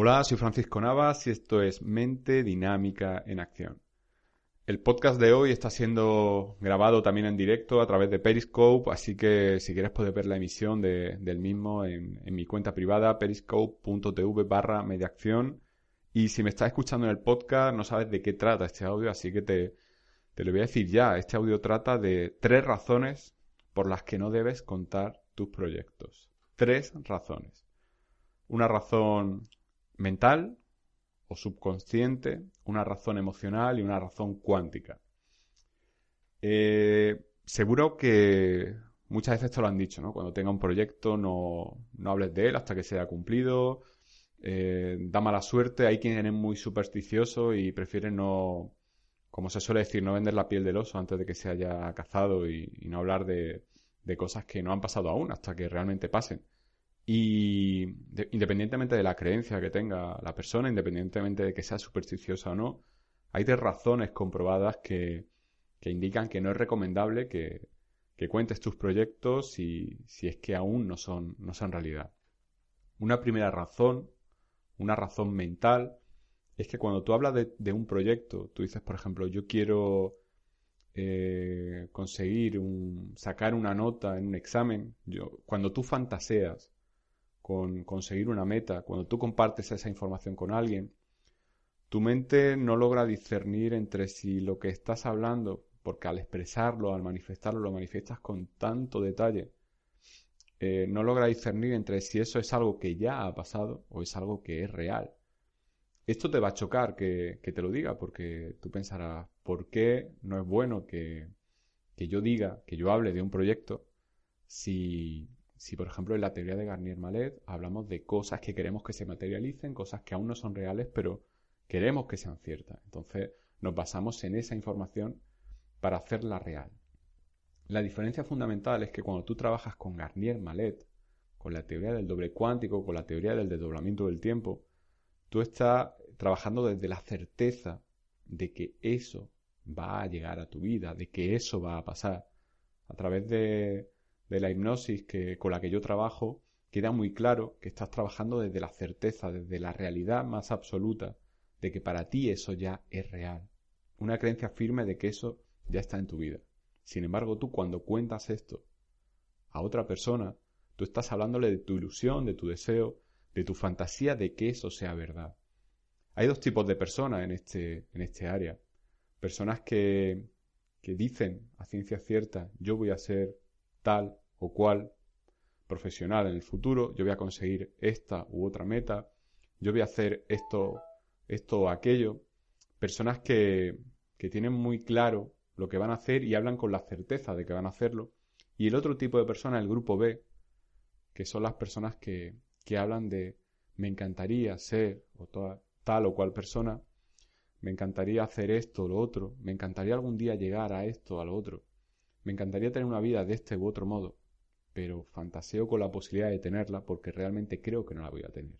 Hola, soy Francisco Navas y esto es Mente Dinámica en Acción. El podcast de hoy está siendo grabado también en directo a través de Periscope, así que si quieres puedes ver la emisión del mismo en, mi cuenta privada periscope.tv barra mediaacción. Y si me estás escuchando en el podcast no sabes de qué trata este audio, así que te lo voy a decir ya. Este audio trata de tres razones por las que no debes contar tus proyectos. Tres razones. Una razón mental o subconsciente, una razón emocional y una razón cuántica. Eh, seguro que muchas veces te lo han dicho, ¿no? Cuando tenga un proyecto no, no hables de él hasta que sea cumplido, eh, da mala suerte, hay quien es muy supersticioso y prefiere no, como se suele decir, no vender la piel del oso antes de que se haya cazado y, no hablar de, de, cosas que no han pasado aún hasta que realmente pasen. Y independientemente de la creencia que tenga la persona, independientemente de que sea supersticiosa o no, hay tres razones comprobadas que, que indican que no es recomendable que, que cuentes tus proyectos si, si, es que aún no son, no son realidad. Una primera razón, una razón mental, es que cuando tú hablas de, un proyecto, tú dices, por ejemplo, yo quiero eh, conseguir un, sacar una nota en un examen, yo, cuando tú fantaseas con conseguir una meta, cuando tú compartes esa información con alguien, tu mente no logra discernir entre si lo que estás hablando, porque al expresarlo, al manifestarlo, lo manifiestas con tanto detalle, eh, no logra discernir entre si eso es algo que ya ha pasado o es algo que es real. Esto te va a chocar que, te lo diga, porque tú pensarás, ¿por qué no es bueno que, que yo diga, que yo hable de un proyecto si si, por ejemplo, en la teoría de Garnier-Mallet hablamos de cosas que queremos que se materialicen, cosas que aún no son reales, pero queremos que sean ciertas. Entonces, nos basamos en esa información para hacerla real. La diferencia fundamental es que cuando tú trabajas con Garnier-Mallet, con la teoría del doble cuántico, con la teoría del desdoblamiento del tiempo, tú estás trabajando desde la certeza de que eso va a llegar a tu vida, de que eso va a pasar. A través de, de la hipnosis que, con la que yo trabajo, queda muy claro que estás trabajando desde la certeza, desde la realidad más absoluta de que para ti eso ya es real. Una creencia firme de que eso ya está en tu vida. Sin embargo, tú cuando cuentas esto a otra persona, tú estás hablándole de tu ilusión, de tu deseo, de tu fantasía de que eso sea verdad. Hay dos tipos de personas en este, en este área. Personas que, que dicen a ciencia cierta, yo voy a ser tal o cual profesional en el futuro, yo voy a conseguir esta u otra meta, yo voy a hacer esto, esto o aquello. Personas que, que tienen muy claro lo que van a hacer y hablan con la certeza de que van a hacerlo. Y el otro tipo de personas, el grupo B, que son las personas que, que hablan de me encantaría ser o tal o cual persona, me encantaría hacer esto o lo otro, me encantaría algún día llegar a esto o a lo otro. Me encantaría tener una vida de este u otro modo, pero fantaseo con la posibilidad de tenerla porque realmente creo que no la voy a tener.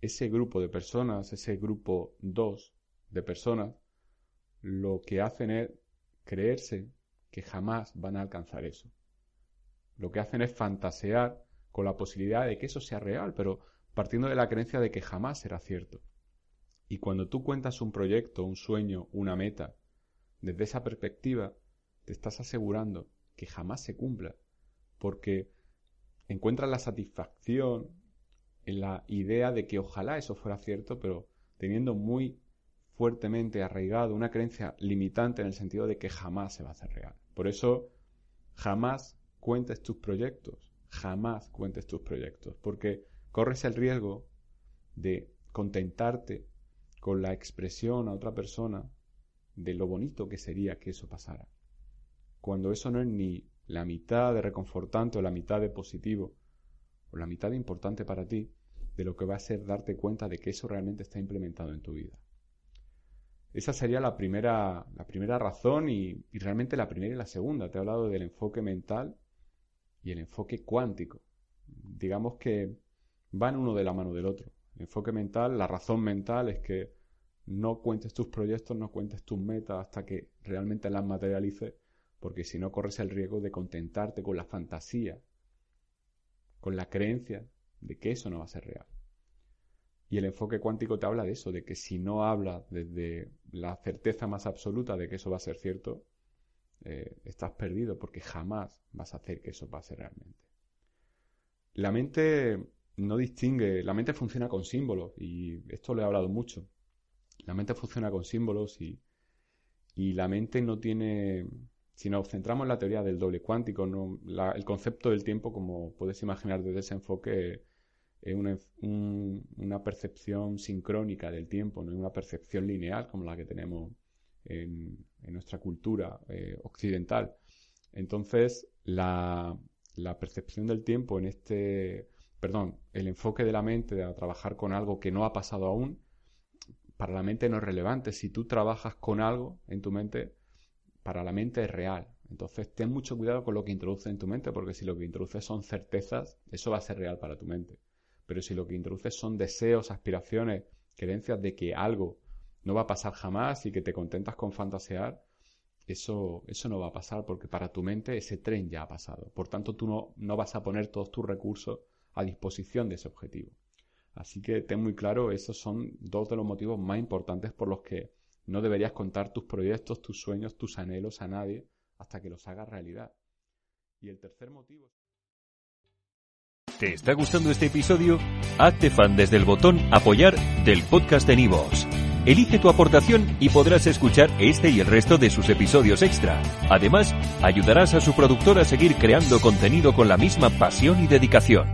Ese grupo de personas, ese grupo 2 de personas, lo que hacen es creerse que jamás van a alcanzar eso. Lo que hacen es fantasear con la posibilidad de que eso sea real, pero partiendo de la creencia de que jamás será cierto. Y cuando tú cuentas un proyecto, un sueño, una meta, desde esa perspectiva, te estás asegurando que jamás se cumpla, porque encuentras la satisfacción en la idea de que ojalá eso fuera cierto, pero teniendo muy fuertemente arraigado una creencia limitante en el sentido de que jamás se va a hacer real. Por eso, jamás cuentes tus proyectos, jamás cuentes tus proyectos, porque corres el riesgo de contentarte con la expresión a otra persona de lo bonito que sería que eso pasara cuando eso no es ni la mitad de reconfortante o la mitad de positivo o la mitad de importante para ti, de lo que va a ser darte cuenta de que eso realmente está implementado en tu vida. Esa sería la primera, la primera razón y, y realmente la primera y la segunda. Te he hablado del enfoque mental y el enfoque cuántico. Digamos que van uno de la mano del otro. El enfoque mental, la razón mental es que no cuentes tus proyectos, no cuentes tus metas hasta que realmente las materialices, porque si no corres el riesgo de contentarte con la fantasía, con la creencia de que eso no va a ser real. Y el enfoque cuántico te habla de eso, de que si no hablas desde la certeza más absoluta de que eso va a ser cierto, eh, estás perdido porque jamás vas a hacer que eso pase realmente. La mente no distingue, la mente funciona con símbolos y esto lo he hablado mucho. La mente funciona con símbolos y, y la mente no tiene, si nos centramos en la teoría del doble cuántico, el concepto del tiempo, como puedes imaginar desde ese enfoque, es una, una percepción sincrónica del tiempo, no es una percepción lineal como la que tenemos en, nuestra cultura eh, occidental. Entonces, la, la, percepción del tiempo en este, perdón, el enfoque de la mente a trabajar con algo que no ha pasado aún, para la mente no es relevante. Si tú trabajas con algo en tu mente, para la mente es real. Entonces, ten mucho cuidado con lo que introduces en tu mente, porque si lo que introduces son certezas, eso va a ser real para tu mente. Pero si lo que introduces son deseos, aspiraciones, creencias de que algo no va a pasar jamás y que te contentas con fantasear, eso, eso no va a pasar porque para tu mente ese tren ya ha pasado. Por tanto, tú no, no vas a poner todos tus recursos a disposición de ese objetivo. Así que ten muy claro, esos son dos de los motivos más importantes por los que no deberías contar tus proyectos, tus sueños, tus anhelos a nadie hasta que los hagas realidad. Y el tercer motivo... ¿Te está gustando este episodio? Hazte fan desde el botón apoyar del podcast de Nivos. Elige tu aportación y podrás escuchar este y el resto de sus episodios extra. Además, ayudarás a su productor a seguir creando contenido con la misma pasión y dedicación.